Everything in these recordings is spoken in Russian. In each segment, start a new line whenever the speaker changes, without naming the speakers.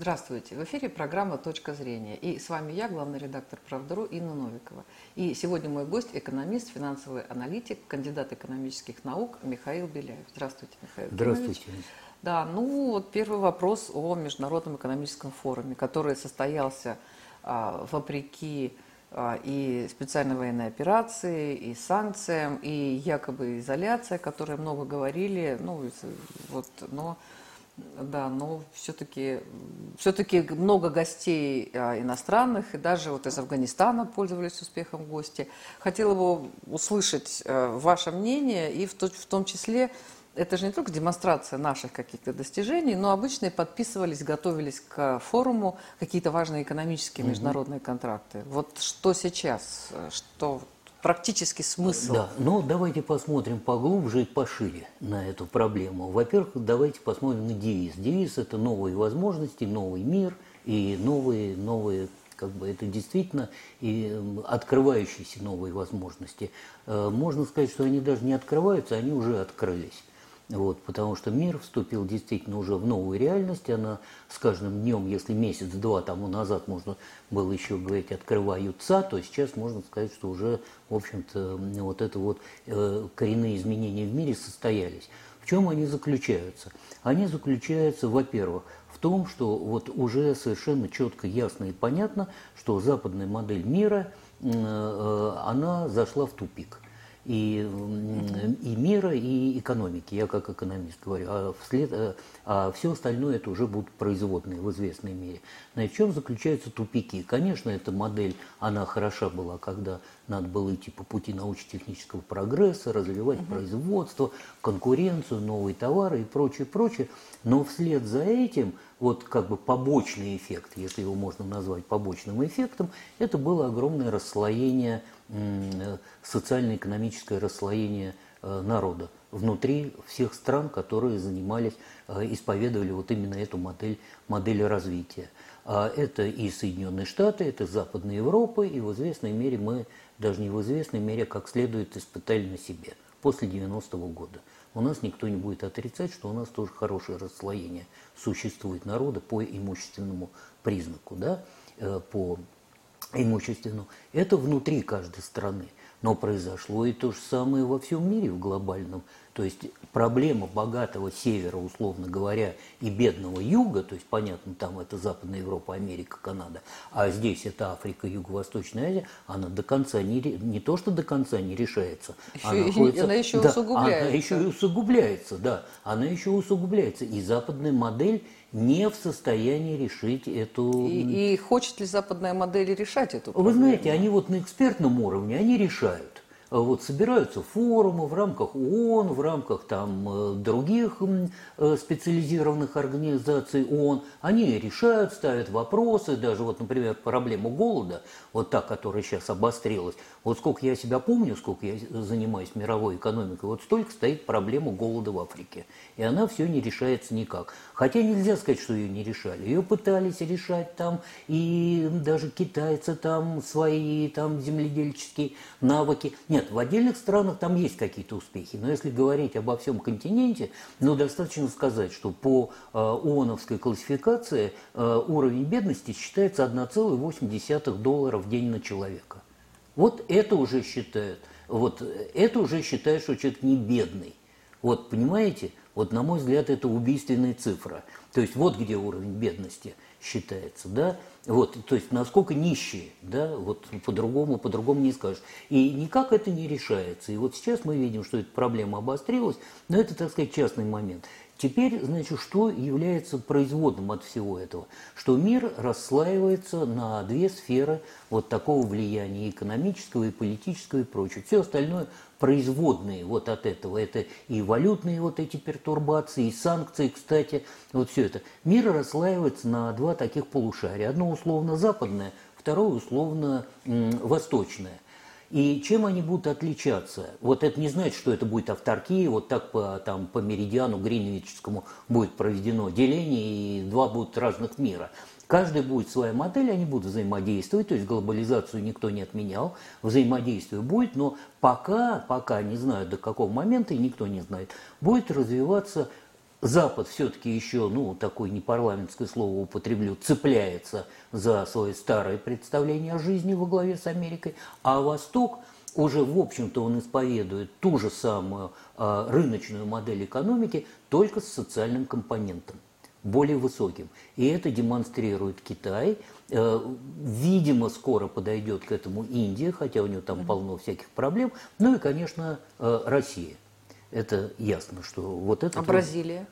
Здравствуйте! В эфире программа «Точка зрения». И с вами я, главный редактор «Правдару» Инна Новикова. И сегодня мой гость – экономист, финансовый аналитик, кандидат экономических наук Михаил Беляев. Здравствуйте, Михаил
Здравствуйте.
Да, ну вот первый вопрос о Международном экономическом форуме, который состоялся а, вопреки а, и специальной военной операции, и санкциям, и якобы изоляция, о которой много говорили, ну, вот, но да, но все-таки все-таки много гостей а, иностранных, и даже вот из Афганистана пользовались успехом гости. Хотела бы услышать а, ваше мнение, и в, в том числе это же не только демонстрация наших каких-то достижений, но обычно подписывались, готовились к форуму какие-то важные экономические международные контракты. Вот что сейчас, что практический смысл.
Да, но давайте посмотрим поглубже и пошире на эту проблему. Во-первых, давайте посмотрим на девиз. Девиз – это новые возможности, новый мир и новые, новые как бы это действительно и открывающиеся новые возможности. Э, можно сказать, что они даже не открываются, они уже открылись. Вот, потому что мир вступил действительно уже в новую реальность. Она с каждым днем, если месяц-два тому назад можно было еще говорить «открываются», то сейчас можно сказать, что уже, в общем-то, вот это вот э, коренные изменения в мире состоялись. В чем они заключаются? Они заключаются, во-первых, в том, что вот уже совершенно четко, ясно и понятно, что западная модель мира, э, э, она зашла в тупик – и, и мира, и экономики. Я как экономист говорю. А, вслед, а, а все остальное это уже будут производные в известной мере. В чем заключаются тупики? Конечно, эта модель, она хороша была, когда надо было идти по пути научно-технического прогресса, развивать угу. производство, конкуренцию, новые товары и прочее, прочее. Но вслед за этим, вот как бы побочный эффект, если его можно назвать побочным эффектом, это было огромное расслоение – социально-экономическое расслоение э, народа внутри всех стран, которые занимались, э, исповедовали вот именно эту модель, модель развития. А это и Соединенные Штаты, это Западная Европа, и в известной мере мы, даже не в известной мере, как следует испытали на себе после 90-го года. У нас никто не будет отрицать, что у нас тоже хорошее расслоение существует народа по имущественному признаку, да, э, по имущественную, это внутри каждой страны. Но произошло и то же самое во всем мире в глобальном. То есть проблема богатого севера, условно говоря, и бедного юга, то есть понятно, там это Западная Европа, Америка, Канада, а здесь это Африка, Юго-Восточная Азия, она до конца не, не то, что до конца не решается.
Еще, она, находится, она еще да, усугубляется.
Она еще и усугубляется, да. Она еще усугубляется. И западная модель не в состоянии решить эту...
И, и хочет ли западная модель решать эту
проблему? Вы знаете, они вот на экспертном уровне, они решают. Вот собираются форумы в рамках ООН, в рамках там э, других э, специализированных организаций ООН. Они решают, ставят вопросы, даже вот, например, проблему голода, вот та, которая сейчас обострилась. Вот сколько я себя помню, сколько я занимаюсь мировой экономикой, вот столько стоит проблема голода в Африке. И она все не решается никак. Хотя нельзя сказать, что ее не решали. Ее пытались решать там, и даже китайцы там свои там земледельческие навыки. Нет, в отдельных странах там есть какие-то успехи. Но если говорить обо всем континенте, ну, достаточно сказать, что по э, ООНовской классификации э, уровень бедности считается 1,8 доллара в день на человека. Вот это уже считают, вот это уже считают, что человек не бедный. Вот, понимаете? Вот, на мой взгляд, это убийственная цифра. То есть, вот где уровень бедности считается, да? Вот, то есть, насколько нищие, да? Вот по-другому, по-другому не скажешь. И никак это не решается. И вот сейчас мы видим, что эта проблема обострилась, но это, так сказать, частный момент. Теперь, значит, что является производным от всего этого? Что мир расслаивается на две сферы вот такого влияния экономического, и политического, и прочего. Все остальное производные вот от этого. Это и валютные вот эти пертурбации, и санкции, кстати, вот все это. Мир расслаивается на два таких полушария. Одно условно западное, второе условно восточное. И чем они будут отличаться? Вот это не значит, что это будет авторкия, вот так по, там, по меридиану гринвичскому будет проведено деление, и два будут разных мира. Каждый будет своя модель, они будут взаимодействовать, то есть глобализацию никто не отменял, взаимодействие будет, но пока, пока, не знаю до какого момента, и никто не знает, будет развиваться Запад все-таки еще, ну, такое непарламентское слово употреблю, цепляется за свое старое представление о жизни во главе с Америкой, а Восток уже, в общем-то, он исповедует ту же самую э, рыночную модель экономики, только с социальным компонентом, более высоким. И это демонстрирует Китай. Э, видимо, скоро подойдет к этому Индия, хотя у нее там полно всяких проблем. Ну и, конечно, э, Россия – это ясно, что вот это...
А Бразилия?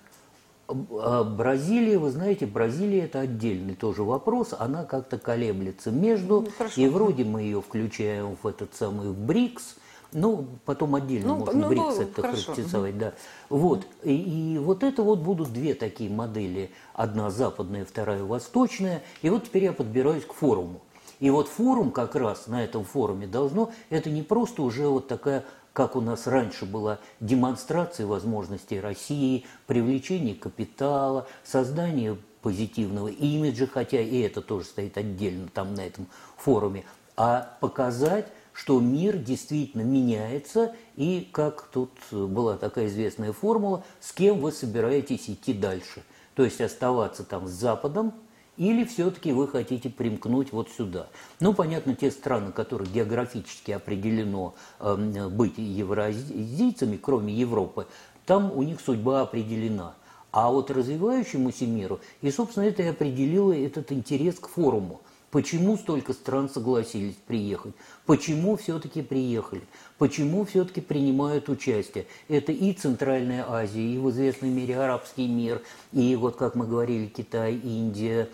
А Бразилия, вы знаете, Бразилия это отдельный тоже вопрос, она как-то колеблется между, ну, и вроде мы ее включаем в этот самый БРИКС, ну, потом отдельно ну, можно ну, БРИКС ну, характеризовать, да. Вот, и, и вот это вот будут две такие модели, одна западная, вторая восточная, и вот теперь я подбираюсь к форуму. И вот форум как раз на этом форуме должно, это не просто уже вот такая как у нас раньше была демонстрация возможностей России, привлечение капитала, создание позитивного имиджа, хотя и это тоже стоит отдельно там на этом форуме, а показать, что мир действительно меняется, и как тут была такая известная формула, с кем вы собираетесь идти дальше. То есть оставаться там с Западом, или все-таки вы хотите примкнуть вот сюда? Ну, понятно, те страны, которые географически определено э, быть евразийцами, кроме Европы, там у них судьба определена. А вот развивающемуся миру, и, собственно, это и определило этот интерес к форуму. Почему столько стран согласились приехать? Почему все-таки приехали? Почему все-таки принимают участие? Это и Центральная Азия, и в известной мере арабский мир, и вот, как мы говорили, Китай, Индия,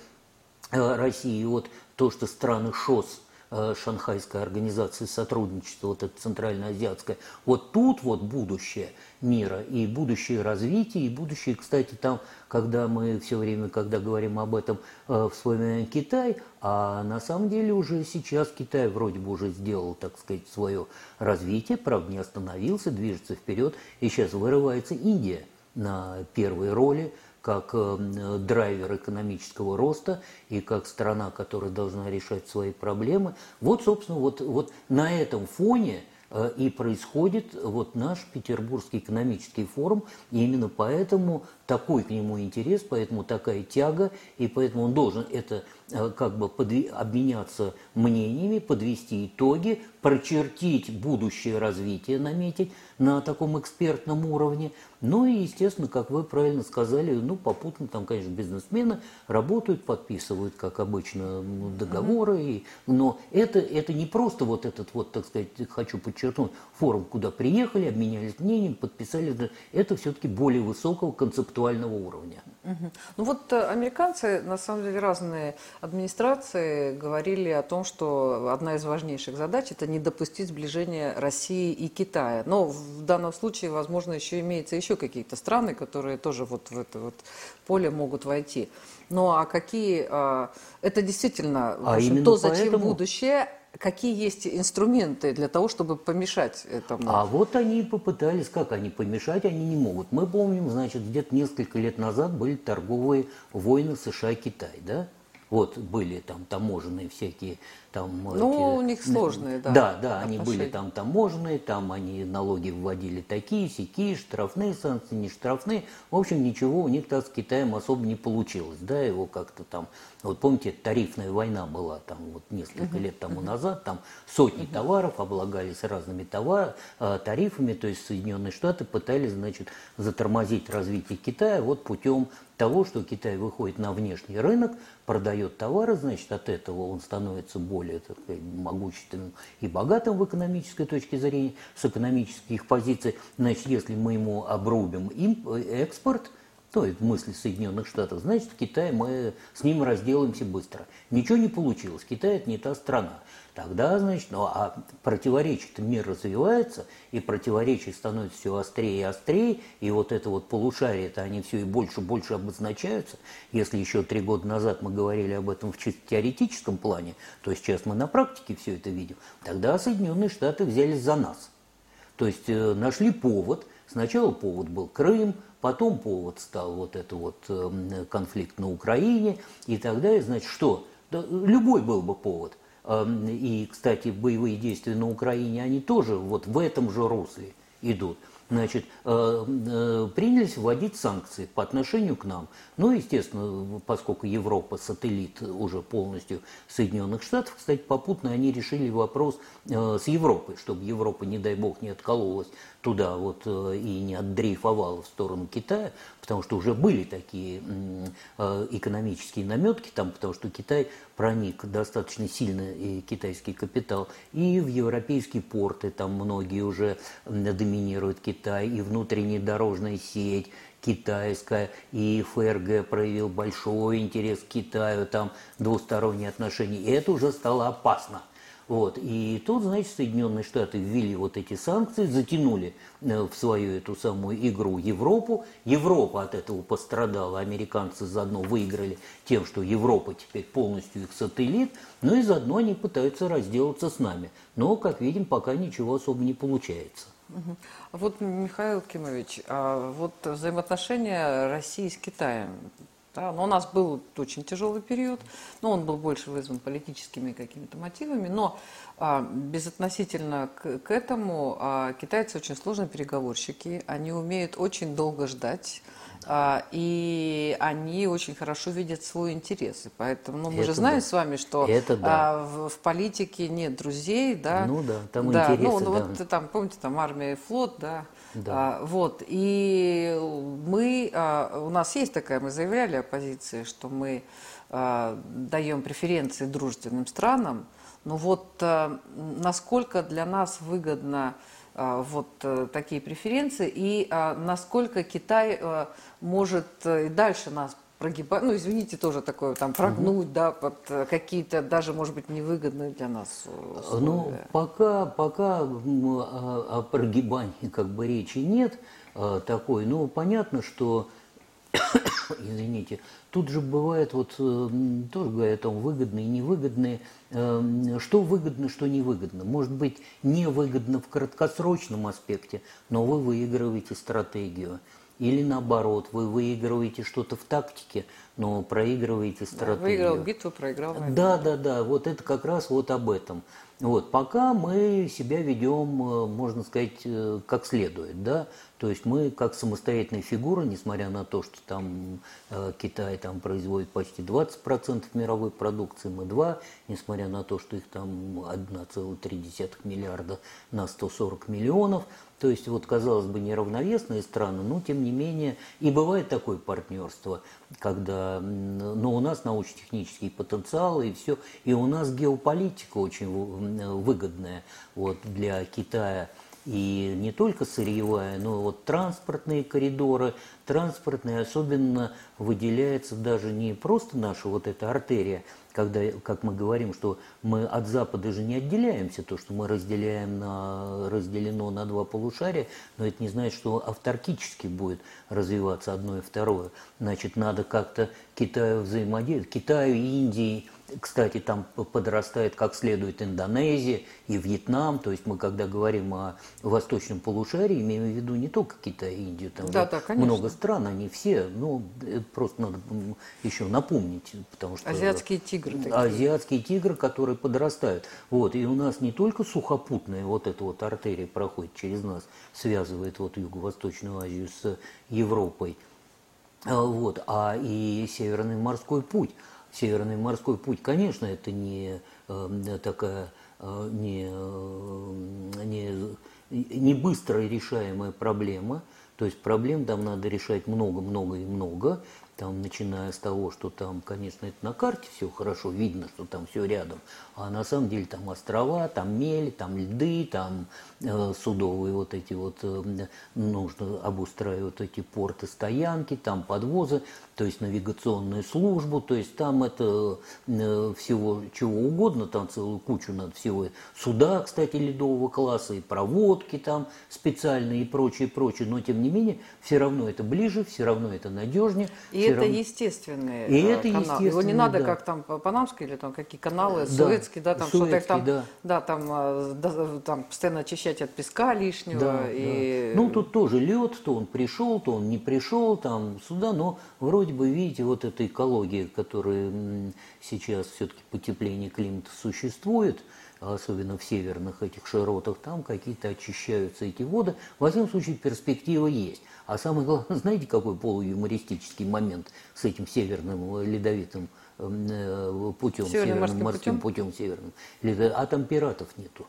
Э, России вот то, что страны ШОС, э, Шанхайская организация сотрудничества, вот это центральноазиатская, вот тут вот будущее мира и будущее развития, и будущее, кстати, там, когда мы все время, когда говорим об этом, э, вспоминаем Китай, а на самом деле уже сейчас Китай вроде бы уже сделал, так сказать, свое развитие, правда, не остановился, движется вперед, и сейчас вырывается Индия на первой роли, как э, драйвер экономического роста и как страна, которая должна решать свои проблемы. Вот, собственно, вот, вот на этом фоне Э, и происходит вот наш Петербургский экономический форум, и именно поэтому такой к нему интерес, поэтому такая тяга, и поэтому он должен это как бы подви- обменяться мнениями, подвести итоги, прочертить будущее развитие, наметить на таком экспертном уровне. Ну и, естественно, как вы правильно сказали, ну, попутно там, конечно, бизнесмены работают, подписывают, как обычно, договоры. И, но это, это не просто вот этот вот, так сказать, хочу подчеркнуть, форум, куда приехали, обменялись мнением, подписали. Это все-таки более высокого концептуального уровня.
Угу. Ну вот э, американцы, на самом деле, разные администрации говорили о том, что одна из важнейших задач – это не допустить сближения России и Китая. Но в данном случае, возможно, еще имеется еще какие-то страны, которые тоже вот в это вот поле могут войти. Ну а какие… А, это действительно а общем, то, зачем поэтому... будущее, какие есть инструменты для того, чтобы помешать этому?
А вот они попытались, как они помешать, они не могут. Мы помним, значит, где-то несколько лет назад были торговые войны США-Китай, да? Вот были там таможенные всякие там...
Ну, эти, у них сложные, да.
Да, да, они были там таможенные, там они налоги вводили такие, сякие, штрафные санкции, не штрафные. В общем, ничего у них так с Китаем особо не получилось, да, его как-то там... Вот помните, тарифная война была там вот несколько лет тому назад, там сотни товаров облагались разными товар, а, тарифами, то есть Соединенные Штаты пытались, значит, затормозить развитие Китая вот путем того, что Китай выходит на внешний рынок, продает товары, значит, от этого он становится более так сказать, могущественным и богатым в экономической точке зрения, с экономических позиций. Значит, если мы ему обрубим имп, экспорт, то в мысли Соединенных Штатов, значит, Китай мы с ним разделаемся быстро. Ничего не получилось. Китай это не та страна. Тогда, значит, ну а противоречие-то мир развивается, и противоречие становится все острее и острее, и вот это вот полушарие-то они все и больше и больше обозначаются. Если еще три года назад мы говорили об этом в чисто теоретическом плане, то сейчас мы на практике все это видим. Тогда Соединенные Штаты взялись за нас. То есть э, нашли повод. Сначала повод был Крым, потом повод стал вот это вот э, конфликт на Украине и так далее. Значит, что? Да, любой был бы повод. Эм, и, кстати, боевые действия на Украине, они тоже вот в этом же русле идут. Значит, э, э, принялись вводить санкции по отношению к нам. Ну, естественно, поскольку Европа сателлит уже полностью Соединенных Штатов, кстати, попутно они решили вопрос э, с Европой, чтобы Европа, не дай бог, не откололась туда вот и не отдрейфовала в сторону Китая, потому что уже были такие экономические наметки там, потому что Китай проник достаточно сильно и китайский капитал и в европейские порты, там многие уже доминируют Китай и внутренняя дорожная сеть китайская, и ФРГ проявил большой интерес к Китаю, там двусторонние отношения, и это уже стало опасно. Вот. И тут, значит, Соединенные Штаты ввели вот эти санкции, затянули э, в свою эту самую игру Европу. Европа от этого пострадала, американцы заодно выиграли тем, что Европа теперь полностью их сателлит, ну и заодно они пытаются разделаться с нами. Но, как видим, пока ничего особо не получается.
Вот, Михаил Кимович, а вот взаимоотношения России с Китаем, да, но у нас был очень тяжелый период, но он был больше вызван политическими какими-то мотивами, но а, безотносительно к, к этому а, китайцы очень сложные переговорщики, они умеют очень долго ждать, и они очень хорошо видят свой интерес. И поэтому ну, мы
это
же знаем
да.
с вами, что
это да.
а, в, в политике нет друзей, да.
Ну да, там
да,
интересы.
Ну, ну
да.
вот там, помните, там армия и флот, да.
Да.
А, вот, и мы, а, у нас есть такая, мы заявляли оппозиции, что мы а, даем преференции дружественным странам, но вот а, насколько для нас выгодно а, вот а, такие преференции и а, насколько Китай а, может и дальше нас прогибать, ну извините, тоже такое там прогнуть, угу. да, под какие-то даже, может быть, невыгодные для нас условия.
Ну, пока, пока о, о прогибании как бы речи нет такой, ну, понятно, что извините, тут же бывает, вот тоже говорят, там выгодные и невыгодные, что выгодно, что невыгодно. Может быть, невыгодно в краткосрочном аспекте, но вы выигрываете стратегию. Или наоборот, вы выигрываете что-то в тактике, но проигрываете стратегию. Да,
выиграл битву, проиграл войну.
Да, да, да, вот это как раз вот об этом. Вот, пока мы себя ведем, можно сказать, как следует, да, то есть мы как самостоятельная фигура, несмотря на то, что там э, Китай там производит почти 20% мировой продукции, мы 2, несмотря на то, что их там 1,3 миллиарда на 140 миллионов. То есть вот, казалось бы, неравновесные страны, но тем не менее и бывает такое партнерство, когда, но у нас научно-технический потенциал и все, и у нас геополитика очень выгодная вот, для Китая и не только сырьевая, но вот транспортные коридоры, транспортные особенно выделяется даже не просто наша вот эта артерия, когда, как мы говорим, что мы от Запада же не отделяемся, то, что мы разделяем на, разделено на два полушария, но это не значит, что автаркически будет развиваться одно и второе. Значит, надо как-то Китаю взаимодействовать, Китаю и Индии – кстати, там подрастает как следует Индонезия и Вьетнам. То есть мы, когда говорим о восточном полушарии, имеем в виду не только Китай и Индию. Там
да, да,
много стран, они все. Ну, просто надо еще напомнить. Потому что,
азиатские тигры.
Такие. Азиатские тигры, которые подрастают. Вот, и у нас не только сухопутная вот эта вот артерия проходит через нас, связывает вот Юго-Восточную Азию с Европой. А, вот, а и Северный морской путь – Северный морской путь, конечно, это не э, такая э, не, э, не, не быстро решаемая проблема. То есть проблем там надо решать много-много и много. Там, начиная с того, что там, конечно, это на карте все хорошо, видно, что там все рядом, а на самом деле там острова, там мель, там льды, там э, судовые вот эти вот, э, нужно обустраивать эти порты, стоянки, там подвозы, то есть навигационную службу, то есть там это э, всего чего угодно, там целую кучу надо всего, суда, кстати, ледового класса, и проводки там специальные и прочее, прочее, но тем не менее, все равно это ближе, все равно это надежнее.
И это естественные
и
э,
это
каналы. Его не надо
да.
как там панамские или там какие каналы,
Да,
суэцкие, да, там что-то там,
да.
да, там, э, да, там постоянно очищать от песка лишнего.
Да,
и...
да. Ну, тут тоже лед, то он пришел, то он не пришел там сюда, но вроде бы, видите, вот эта экология, которая сейчас все-таки потепление климата существует, особенно в северных этих широтах, там какие-то очищаются эти воды. Во всяком случае, перспектива есть. А самое главное, знаете, какой полуюмористический момент с этим северным ледовитым путем,
Северным морским
морским
путем?
путем северным. Ледо- А там пиратов нету.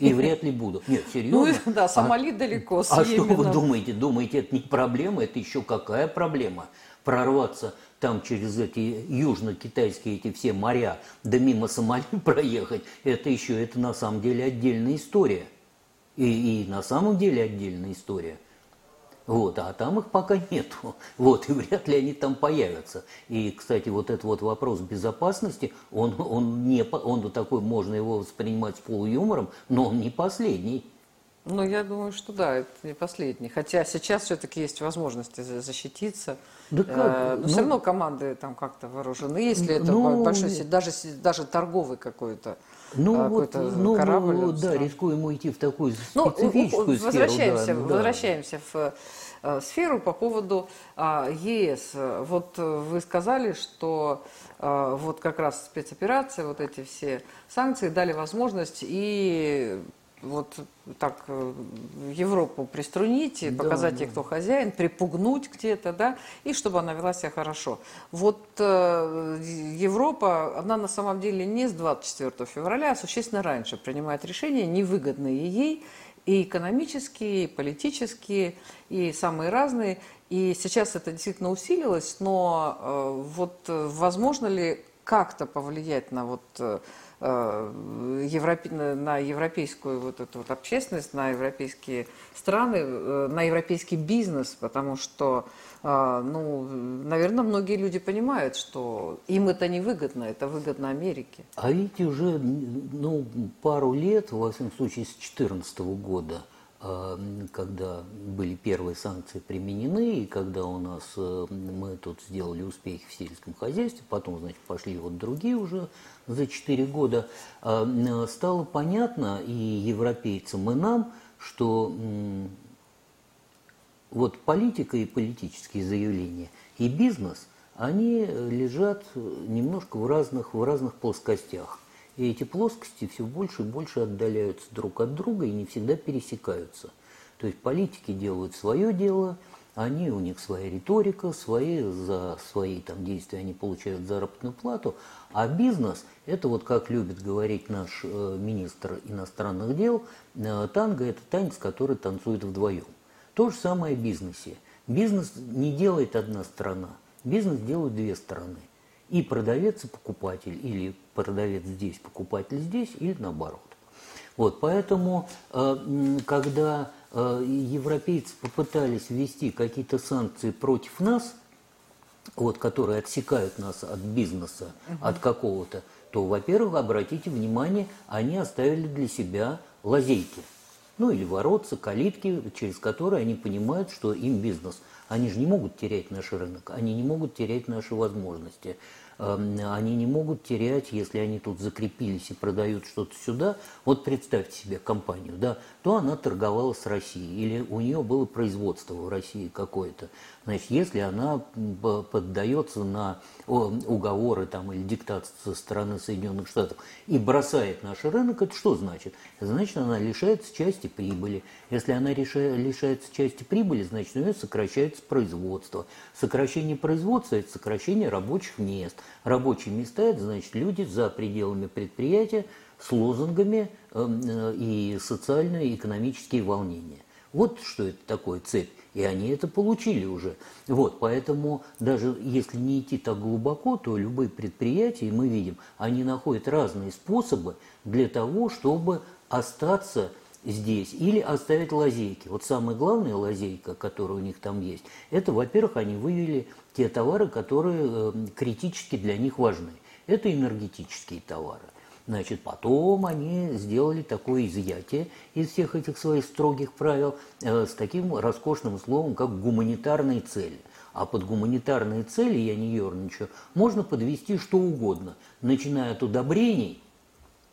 И вряд ли будут. Нет,
Ну,
серьезно.
да,
А-
Сомали далеко, с
а что вы думаете? Думаете, это не проблема? Это еще какая проблема? Прорваться там через эти южно-китайские эти все моря, да мимо Сомали проехать, это еще, это на самом деле отдельная история. И, и на самом деле отдельная история. Вот, а там их пока нету. Вот, и вряд ли они там появятся. И, кстати, вот этот вот вопрос безопасности, он, он, не, он такой, можно его воспринимать с полуюмором, но он не последний.
Ну, я думаю, что да, это не последний. Хотя сейчас все-таки есть возможности за- защититься.
Да как?
Э, Но
Ну-
все равно команды там как-то вооружены. Если это
Ну,
большой, се- даже, даже торговый какой-то
Ну,
а,
вот, ну,
корабль.
ну, да, рискуем уйти в такую
Ну,
специфическую
у- у-
сферу.
возвращаемся,
да, да.
возвращаемся в э, сферу по поводу а, ЕС. Вот э, вы сказали, что э, вот как раз спецоперация, вот эти все санкции дали возможность и вот так э, Европу приструнить, и
Да,
показать ей,
да.
кто хозяин, припугнуть где-то, да, и чтобы она вела себя хорошо. Вот э, Европа, она на самом деле не с 24 февраля, а существенно раньше принимает решения, невыгодные ей, и экономические, и политические, и самые разные. И сейчас это действительно усилилось, но э, вот э, возможно ли как-то повлиять на вот э, европе- на- европейскую вот эту вот общественность, на европейские страны, э, на европейский бизнес, потому что, э, ну, наверное, многие люди понимают, что им это не выгодно, это выгодно Америке.
А видите, уже ну, пару лет, во всяком случае с 2014 года, когда были первые санкции применены, и когда у нас э, мы тут сделали успехи в сельском хозяйстве, потом, значит, пошли вот другие уже за 4 года, а, стало понятно и европейцам, и нам, что вот политика и политические заявления и бизнес, они лежат немножко в разных, в разных плоскостях. И эти плоскости все больше и больше отдаляются друг от друга и не всегда пересекаются. То есть политики делают свое дело, они, у них своя риторика, свои, за свои там, действия они получают заработную плату, а бизнес, это вот как любит говорить наш э, министр иностранных дел, э, танго – это танец, который танцует вдвоем. То же самое в бизнесе. Бизнес не делает одна сторона, бизнес делают две стороны. И продавец, и покупатель, или продавец здесь, покупатель здесь, или наоборот. Вот, поэтому, э, когда европейцы попытались ввести какие-то санкции против нас, вот, которые отсекают нас от бизнеса, от какого-то, то, во-первых, обратите внимание, они оставили для себя лазейки. Ну или воротца, калитки, через которые они понимают, что им бизнес. Они же не могут терять наш рынок, они не могут терять наши возможности. Эм, Они не могут терять, если они тут закрепились и продают что-то сюда. Вот представьте себе компанию, да, то она торговала с Россией, или у нее было производство в России какое-то. Значит, если она поддается на уговоры там, или диктат со стороны Соединенных Штатов и бросает наш рынок, это что значит? Значит, она лишается части прибыли. Если она лишается части прибыли, значит, у нее сокращается производство. Сокращение производства – это сокращение рабочих мест. Рабочие места – это значит люди за пределами предприятия с лозунгами эм, э, и социальные и экономические волнения. Вот что это такое цепь. И они это получили уже. Вот, поэтому даже если не идти так глубоко, то любые предприятия, мы видим, они находят разные способы для того, чтобы остаться здесь или оставить лазейки. Вот самая главная лазейка, которая у них там есть, это, во-первых, они вывели те товары, которые э, критически для них важны. Это энергетические товары. Значит, потом они сделали такое изъятие из всех этих своих строгих правил э, с таким роскошным словом, как гуманитарные цели. А под гуманитарные цели, я не ерничаю, можно подвести что угодно, начиная от удобрений –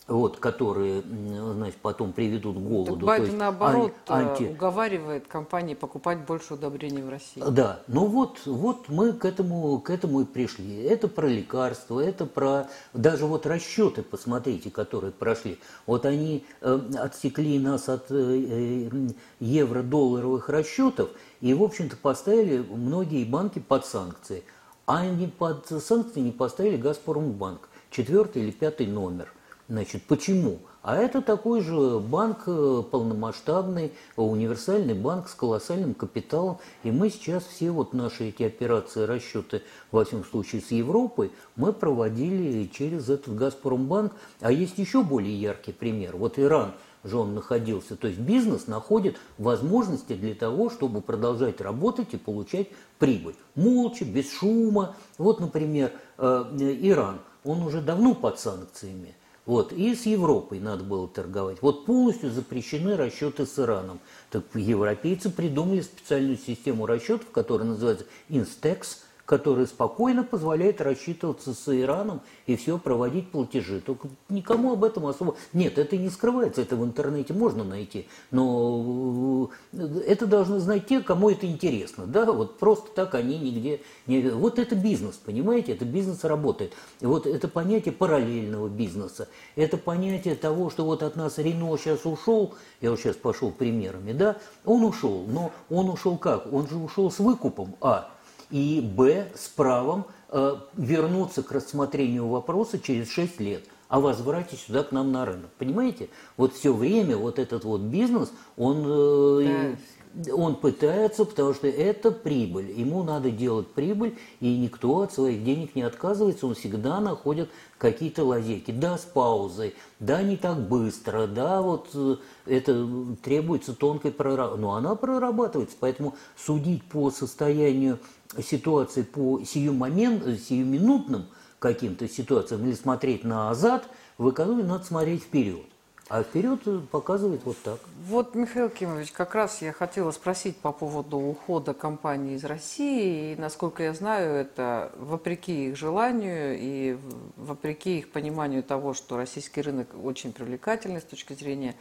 вот, которые, значит, потом приведут к голоду.
Так Байден, есть, наоборот, анти... уговаривает компании покупать больше удобрений в России.
Да, ну вот, вот мы к этому, к этому и пришли. Это про лекарства, это про даже вот расчеты, посмотрите, которые прошли. Вот они э, отсекли нас от э, э евро-долларовых расчетов и, в общем-то, поставили многие банки под санкции. А они под санкции не поставили Газпромбанк, четвертый или пятый номер. Значит, почему? А это такой же банк э, полномасштабный, универсальный банк с колоссальным капиталом. И мы сейчас все вот наши эти операции, расчеты, во всем случае с Европой, мы проводили через этот Газпромбанк. А есть еще более яркий пример. Вот Иран же он находился. То есть бизнес находит возможности для того, чтобы продолжать работать и получать прибыль. Молча, без шума. Вот, например, э, Иран, он уже давно под санкциями. Вот. И с Европой надо было торговать. Вот полностью запрещены расчеты с Ираном. Так европейцы придумали специальную систему расчетов, которая называется Instex, который спокойно позволяет рассчитываться с Ираном и все проводить платежи. Только никому об этом особо... Нет, это не скрывается, это в интернете можно найти, но э, это должны знать те, кому это интересно. Да? Вот просто так они нигде не... Вот это бизнес, понимаете? Это бизнес работает. И вот это понятие параллельного бизнеса, это понятие того, что вот от нас Рено сейчас ушел, я вот сейчас пошел примерами, да, он ушел, но он ушел как? Он же ушел с выкупом, а, и б. с правом э, вернуться к рассмотрению вопроса через 6 лет о возврате сюда к нам на рынок. Понимаете? Вот все время вот этот вот бизнес, он э, он пытается, потому что это прибыль. Ему надо делать прибыль, и никто от своих денег не отказывается, он всегда находит какие-то лазейки. Да, с паузой, да, не так быстро, да, вот э, это требуется тонкой проработки. Но она прорабатывается, поэтому судить по состоянию ситуации, по сию момент, сиюминутным каким-то ситуациям или смотреть назад, в экономии надо смотреть вперед. А вперед показывает вот так.
Вот, Михаил Кимович, как раз я хотела спросить по поводу ухода компании из России. И, насколько я знаю, это вопреки их желанию и вопреки их пониманию того, что российский рынок очень привлекательный с точки зрения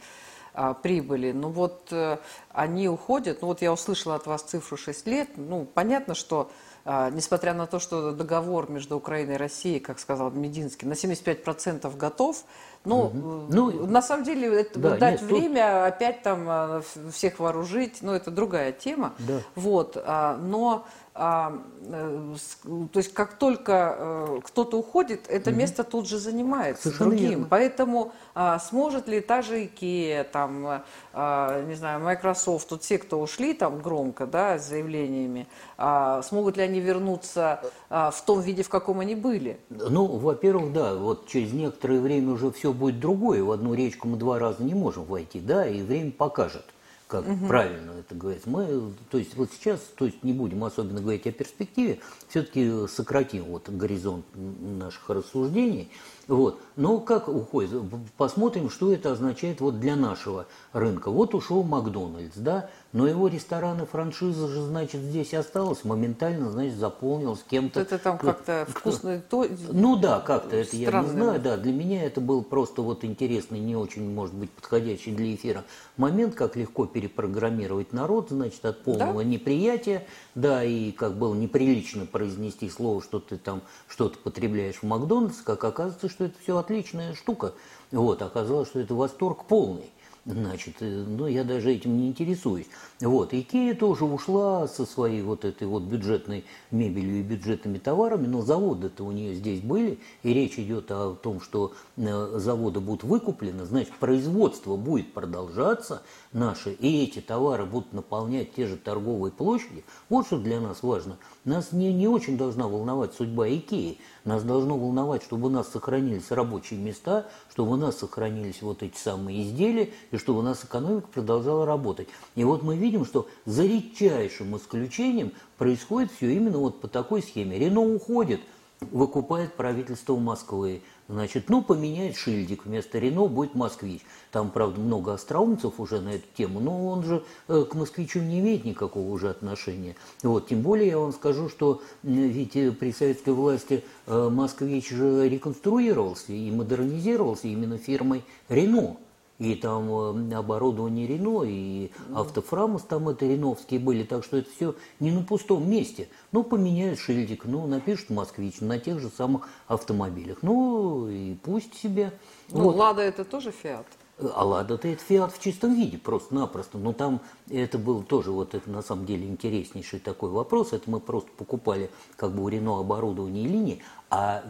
а, прибыли. Ну вот э, они уходят. Ну вот я услышала от вас цифру 6 лет. Ну, понятно, что а, несмотря на то, что договор между Украиной и Россией, как сказал Мединский, на 75% готов, ну, угу. ну, на самом деле, это да, дать нет, время, тут... опять там а, всех вооружить, ну, это другая тема. Да. Вот, но то есть как только э, кто-то уходит, это угу. место тут же занимается Совершенно другим. Верно. Поэтому а, сможет ли та же IKEA, там, а, не знаю, Microsoft, тут все, кто ушли там громко, да, с заявлениями, а, смогут ли они вернуться а, в том виде, в каком они были?
Ну, во-первых, да, вот через некоторое время уже все будет другое. В одну речку мы два раза не можем войти, да, и время покажет как угу. правильно это говорить. Мы, то есть вот сейчас, то есть не будем особенно говорить о перспективе, все-таки сократим вот горизонт наших рассуждений. Вот. Но как уходит? Посмотрим, что это означает вот для нашего рынка. Вот ушел Макдональдс, да, но его рестораны, франшиза же, значит, здесь осталась, моментально, значит, заполнилась кем-то.
Это там как-то вкусно то.
Ну да, как-то это я не знаю, да. Для меня это был просто вот интересный, не очень, может быть, подходящий для эфира момент, как легко перепрограммировать народ, значит, от полного да? неприятия, да, и как было неприлично произнести слово, что ты там что-то потребляешь в Макдональдс, как оказывается, что это все отличная штука. Вот, оказалось, что это восторг полный. Значит, э, ну, я даже этим не интересуюсь. Вот, Икея тоже ушла со своей вот этой вот бюджетной мебелью и бюджетными товарами, но заводы-то у нее здесь были, и речь идет о том, что э, заводы будут выкуплены, значит, производство будет продолжаться наше, и эти товары будут наполнять те же торговые площади. Вот что для нас важно. Нас не, не очень должна волновать судьба Икеи, нас должно волновать, чтобы у нас сохранились рабочие места, чтобы у нас сохранились вот эти самые изделия, и чтобы у нас экономика продолжала работать. И вот мы видим, что за редчайшим исключением происходит все именно вот по такой схеме. Рено уходит, выкупает правительство Москвы. Значит, ну, поменяет шильдик, вместо Рено будет «Москвич». Там, правда, много остроумцев уже на эту тему, но он же э, к «Москвичу» не имеет никакого уже отношения. Вот, тем более я вам скажу, что ведь при советской власти э, «Москвич» же реконструировался и модернизировался именно фирмой «Рено». И там э, оборудование Рено, и автофрамус там это реновские были, так что это все не на пустом месте. Ну, поменяют шильдик, ну, напишут «Москвич» на тех же самых автомобилях. Ну, и пусть себе.
Ну, вот. «Лада» это тоже «Фиат»?
А «Лада» это «Фиат» в чистом виде, просто-напросто. Но там это был тоже вот это на самом деле интереснейший такой вопрос. Это мы просто покупали как бы у Рено оборудование и линии, а,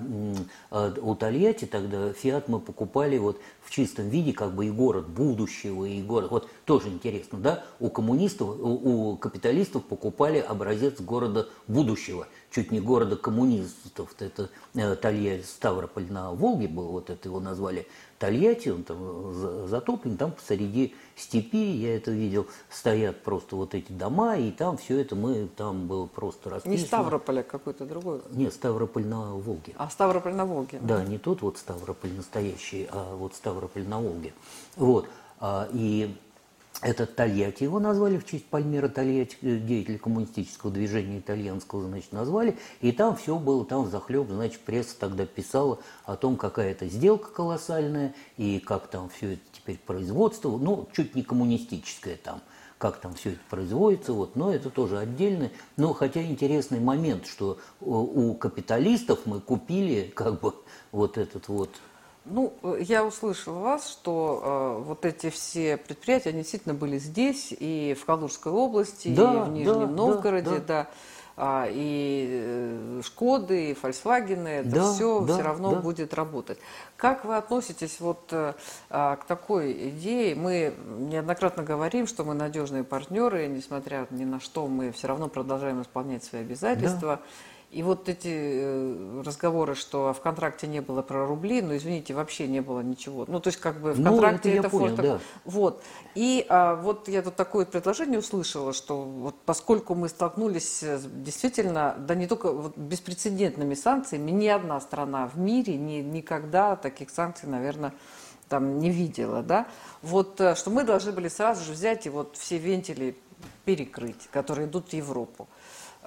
у Тольятти тогда Фиат мы покупали вот в чистом виде, как бы и город будущего, и город. Вот тоже интересно, да? У коммунистов, у, капиталистов покупали образец города будущего, чуть не города коммунистов. Это э, Тольятти, Ставрополь на Волге был, вот это его назвали Тольятти, он там затоплен, там посреди степи, я это видел, стоят просто вот эти дома, и там все это мы, там было просто расписано.
Не Ставрополь, а какой-то другой?
Нет, Ставрополь на Волге.
А Ставрополь на Волге?
Да, не тот вот Ставрополь настоящий, а вот Ставрополь на Волге. Вот. А, и этот Тольятти его назвали в честь Пальмира Тольятти, э, деятеля коммунистического движения итальянского, значит, назвали. И там все было, там захлеб, значит, пресса тогда писала о том, какая это сделка колоссальная, и как там все это теперь производство, ну, чуть не коммунистическое там, как там все это производится, вот, но это тоже отдельно. Но хотя интересный момент, что у капиталистов мы купили как бы вот этот вот
ну, я услышала вас, что э, вот эти все предприятия, они действительно были здесь, и в Калужской области, да, и в Нижнем да, Новгороде, да. да. А, и э, Шкоды, и Фольксвагены, это да, все да, все равно да. будет работать. Как вы относитесь вот э, а, к такой идее? Мы неоднократно говорим, что мы надежные партнеры, несмотря ни на что, мы все равно продолжаем исполнять свои обязательства. Да. И вот эти э, разговоры, что в контракте не было про рубли, ну, извините, вообще не было ничего. Ну, то есть, как бы в контракте ну, это, это понял, да. Вот. И а, вот я тут такое предложение услышала, что вот поскольку мы столкнулись с, действительно, да не только вот, беспрецедентными санкциями, ни одна страна в мире ни, никогда таких санкций, наверное, там не видела, да, вот э, что мы должны были сразу же взять и вот все вентили перекрыть, которые идут в Европу.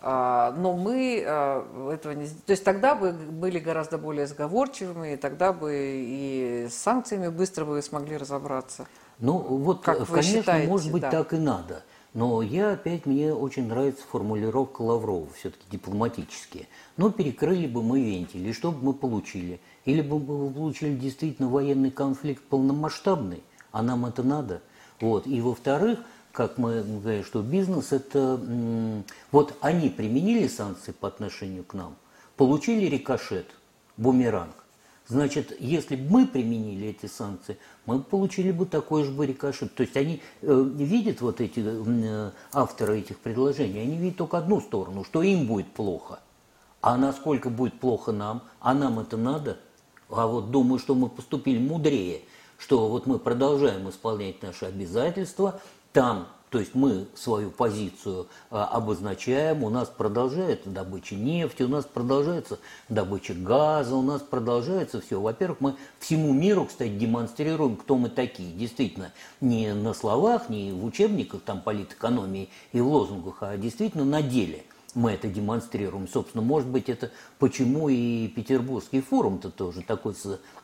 А, но мы а, этого не... То есть тогда бы были гораздо более сговорчивыми, и тогда бы и с санкциями быстро бы смогли разобраться.
Ну, вот, как конечно, считаете, может быть, да. так и надо. Но я опять, мне очень нравится формулировка Лаврова, все-таки дипломатические. Но перекрыли бы мы вентили, что бы мы получили? Или бы мы получили действительно военный конфликт полномасштабный, а нам это надо? Вот. И во-вторых, как мы говорим, что бизнес это... Вот они применили санкции по отношению к нам, получили рикошет, бумеранг. Значит, если бы мы применили эти санкции, мы получили бы такой же бы рикошет. То есть они э, видят вот эти э, авторы этих предложений, они видят только одну сторону, что им будет плохо. А насколько будет плохо нам, а нам это надо? А вот думаю, что мы поступили мудрее, что вот мы продолжаем исполнять наши обязательства, там, то есть мы свою позицию а, обозначаем, у нас продолжается добыча нефти, у нас продолжается добыча газа, у нас продолжается все. Во-первых, мы всему миру, кстати, демонстрируем, кто мы такие. Действительно, не на словах, не в учебниках там политэкономии и в лозунгах, а действительно на деле – мы это демонстрируем. Собственно, может быть, это почему и Петербургский форум-то тоже такой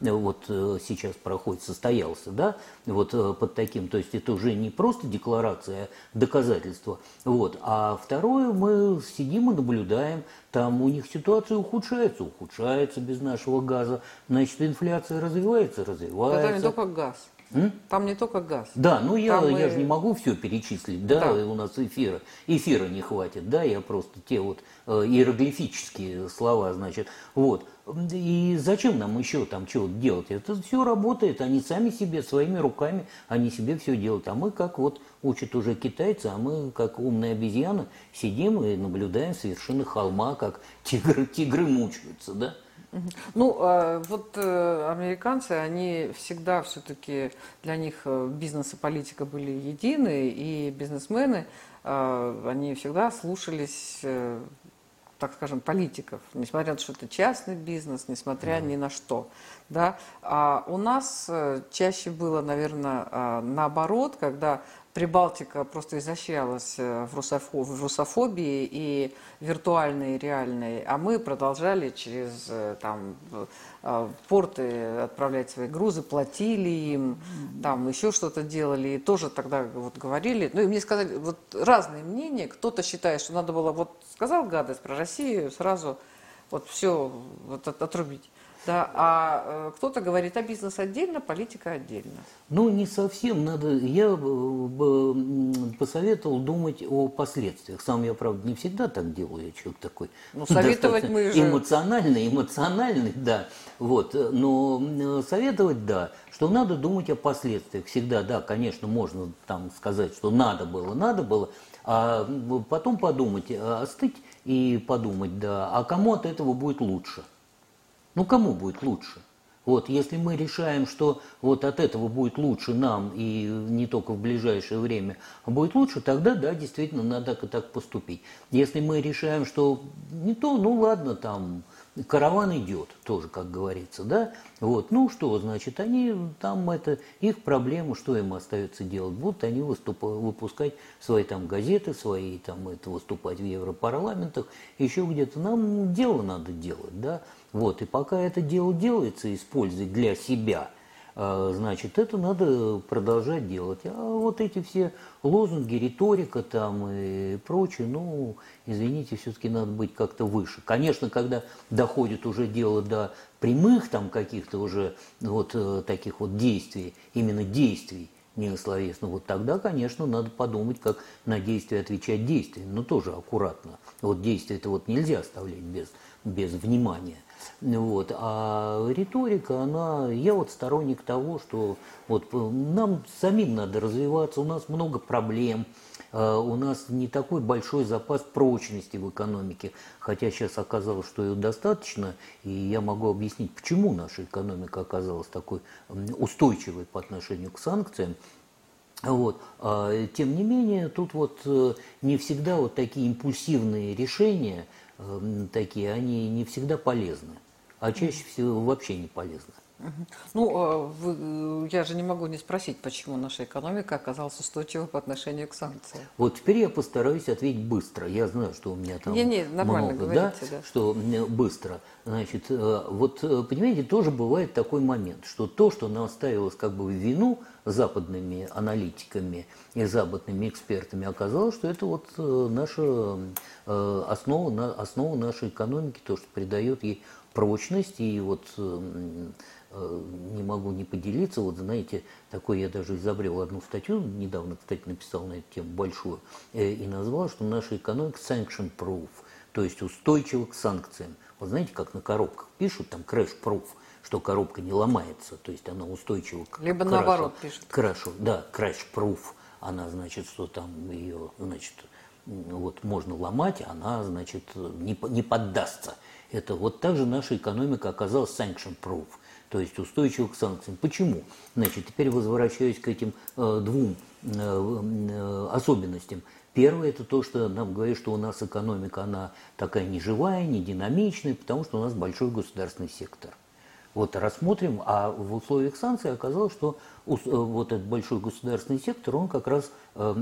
вот э, сейчас проходит, состоялся, да, вот э, под таким, то есть это уже не просто декларация, а доказательство, вот. А второе, мы сидим и наблюдаем, там у них ситуация ухудшается, ухудшается без нашего газа, значит, инфляция развивается, развивается.
Это не только газ. М? Там не только газ.
Да, ну я, Там я и... же не могу все перечислить, да, да, у нас эфира, эфира не хватит, да, я просто те вот э, иероглифические слова, значит, вот. И зачем нам еще там чего делать? Это все работает, они сами себе, своими руками, они себе все делают. А мы как вот учат уже китайцы, а мы как умные обезьяны сидим и наблюдаем с вершины холма, как тигры, тигры мучаются, да.
Ну, а, вот э, американцы, они всегда все-таки, для них э, бизнес и политика были едины, и бизнесмены, а, они всегда слушались э, так скажем, политиков, несмотря на то, что это частный бизнес, несмотря ни на что. Да? А у нас чаще было, наверное, а, наоборот, когда Прибалтика просто изощрялась э, в, русофо в русофобии и виртуальной, и реальной, а мы продолжали через э, там, э, порты отправлять свои грузы, платили им, там еще что-то делали, и тоже тогда вот говорили, ну и мне сказали, вот разные мнения, кто-то считает, что надо было, вот сказал гадость про Россию, сразу вот все вот, отрубить. Да, а э, кто-то говорит, а бизнес отдельно, политика отдельно.
Ну, не совсем. Надо, я бы посоветовал думать о последствиях. Сам я, правда, не всегда так делаю. Я человек такой
ну, советовать мы же...
эмоциональный, эмоциональный, да. Вот. Но советовать, да, что надо думать о последствиях. Всегда, да, конечно, можно там сказать, что надо было, надо было, а потом подумать, а, остыть и подумать, да, а кому от этого будет лучше – ну кому будет лучше? Вот, если мы решаем, что вот от этого будет лучше нам и не только в ближайшее время, а будет лучше, тогда да, действительно надо так поступить. Если мы решаем, что не то, ну ладно, там караван идет, тоже, как говорится, да, вот, ну что, значит, они, там это их проблема, что им остается делать, будут они выступ, выпускать свои там газеты, свои там, это, выступать в Европарламентах, еще где-то, нам дело надо делать, да, вот, и пока это дело делается, использовать для себя, значит, это надо продолжать делать. А вот эти все лозунги, риторика там и прочее, ну, извините, все-таки надо быть как-то выше. Конечно, когда доходит уже дело до прямых там каких-то уже вот э, таких вот действий, именно действий, не словесно, вот тогда, конечно, надо подумать, как на действие отвечать действием, но тоже аккуратно. Вот действие это вот нельзя оставлять без, без внимания. Вот. А риторика, она, я вот сторонник того, что вот нам самим надо развиваться, у нас много проблем, а у нас не такой большой запас прочности в экономике, хотя сейчас оказалось, что ее достаточно, и я могу объяснить, почему наша экономика оказалась такой устойчивой по отношению к санкциям. Вот. А, тем не менее, тут вот э, не всегда вот такие импульсивные решения – Эм, такие, они не всегда полезны, а чаще всего вообще не полезны.
Ну, а вы, я же не могу не спросить, почему наша экономика оказалась устойчивой по отношению к санкциям.
Вот теперь я постараюсь ответить быстро. Я знаю, что у меня там не, не, нормально много, говорите, да, да, что быстро. Значит, э, вот э, понимаете, тоже бывает такой момент, что то, что нам ставилось как бы в вину западными аналитиками и западными экспертами, оказалось, что это вот э, наша основа, основа нашей экономики, то, что придает ей прочность и вот Э, не могу не поделиться. Вот знаете, такой я даже изобрел одну статью, недавно, кстати, написал на эту тему большую, э, и назвал, что наша экономика sanction proof, то есть устойчива к санкциям. Вот знаете, как на коробках пишут, там crash proof, что коробка не ломается, то есть она устойчива к
Либо крашу. наоборот пишут.
Крашу, да, crash proof, она значит, что там ее, значит, вот можно ломать, она, значит, не, не поддастся. Это вот так же наша экономика оказалась sanction proof – то есть устойчивых к санкциям. Почему? Значит, теперь возвращаюсь к этим э, двум э, э, особенностям. Первое – это то, что нам говорят, что у нас экономика, она такая не живая, не динамичная, потому что у нас большой государственный сектор. Вот рассмотрим, а в условиях санкций оказалось, что э, вот этот большой государственный сектор, он как раз э,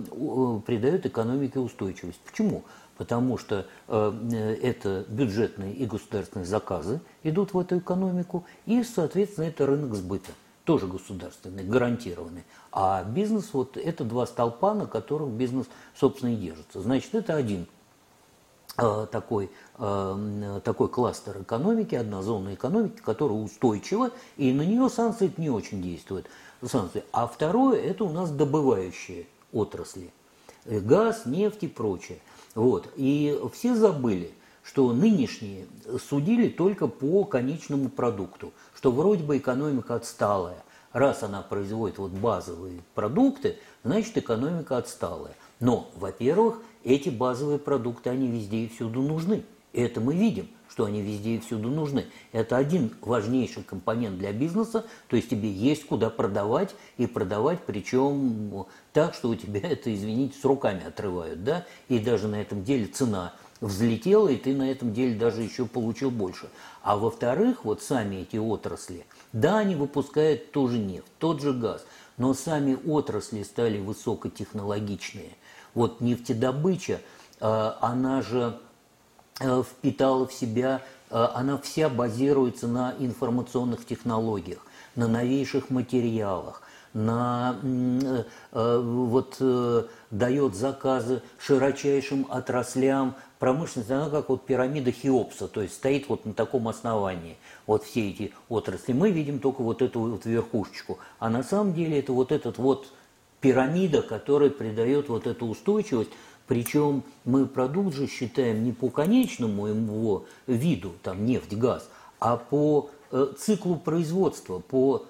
придает экономике устойчивость. Почему? потому что э, это бюджетные и государственные заказы идут в эту экономику, и, соответственно, это рынок сбыта, тоже государственный, гарантированный. А бизнес, вот это два столпа, на которых бизнес, собственно, и держится. Значит, это один такой, э, такой кластер экономики, одна зона экономики, которая устойчива, и на нее санкции не очень действуют. Санкции. А второе, это у нас добывающие отрасли. Газ, нефть и прочее. Вот. И все забыли, что нынешние судили только по конечному продукту, что вроде бы экономика отсталая. Раз она производит вот базовые продукты, значит экономика отсталая. Но, во-первых, эти базовые продукты, они везде и всюду нужны. И это мы видим, что они везде и всюду нужны. Это один важнейший компонент для бизнеса, то есть тебе есть куда продавать, и продавать причем так, что у тебя это, извините, с руками отрывают, да, и даже на этом деле цена взлетела, и ты на этом деле даже еще получил больше. А во-вторых, вот сами эти отрасли, да, они выпускают тоже нефть, тот же газ, но сами отрасли стали высокотехнологичные. Вот нефтедобыча, э, она же э, впитала в себя, э, она вся базируется на информационных технологиях, на новейших материалах, на вот дает заказы широчайшим отраслям промышленности, она как вот пирамида Хеопса, то есть стоит вот на таком основании. Вот все эти отрасли. Мы видим только вот эту вот верхушечку. А на самом деле это вот этот вот пирамида, которая придает вот эту устойчивость. Причем мы продукт же считаем не по конечному его виду, там нефть, газ, а по э, циклу производства, по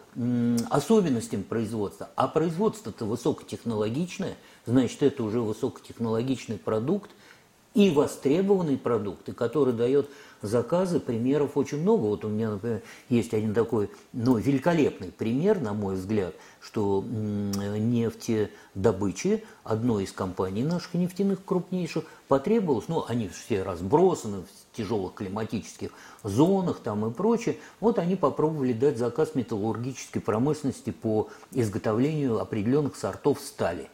особенностям производства. А производство-то высокотехнологичное, значит, это уже высокотехнологичный продукт, и востребованный продукт, и который дает заказы, примеров очень много. Вот у меня, например, есть один такой ну, великолепный пример, на мой взгляд, что нефтедобычи одной из компаний наших нефтяных крупнейших потребовалось, ну, они все разбросаны в тяжелых климатических зонах там и прочее, вот они попробовали дать заказ металлургической промышленности по изготовлению определенных сортов стали.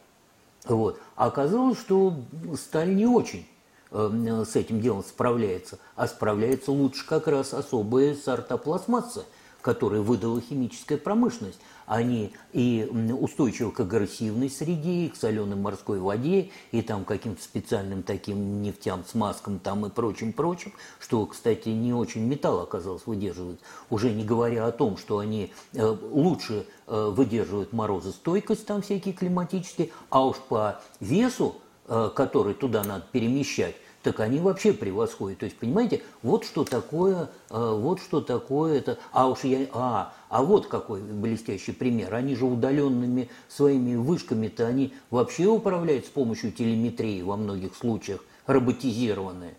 Вот. А оказалось, что сталь не очень Э, с этим делом справляется, а справляется лучше как раз особые сорта пластмассы, которые выдала химическая промышленность. Они и устойчивы к агрессивной среде, и к соленой морской воде, и там каким-то специальным таким нефтям, смазкам там и прочим-прочим, что, кстати, не очень металл оказалось выдерживает. Уже не говоря о том, что они э, лучше э, выдерживают морозостойкость там всякие климатические, а уж по весу Э, который туда надо перемещать, так они вообще превосходят. То есть, понимаете, вот что такое, э, вот что такое это. А уж я, а, а вот какой блестящий пример. Они же удаленными своими вышками-то они вообще управляют с помощью телеметрии во многих случаях, роботизированные.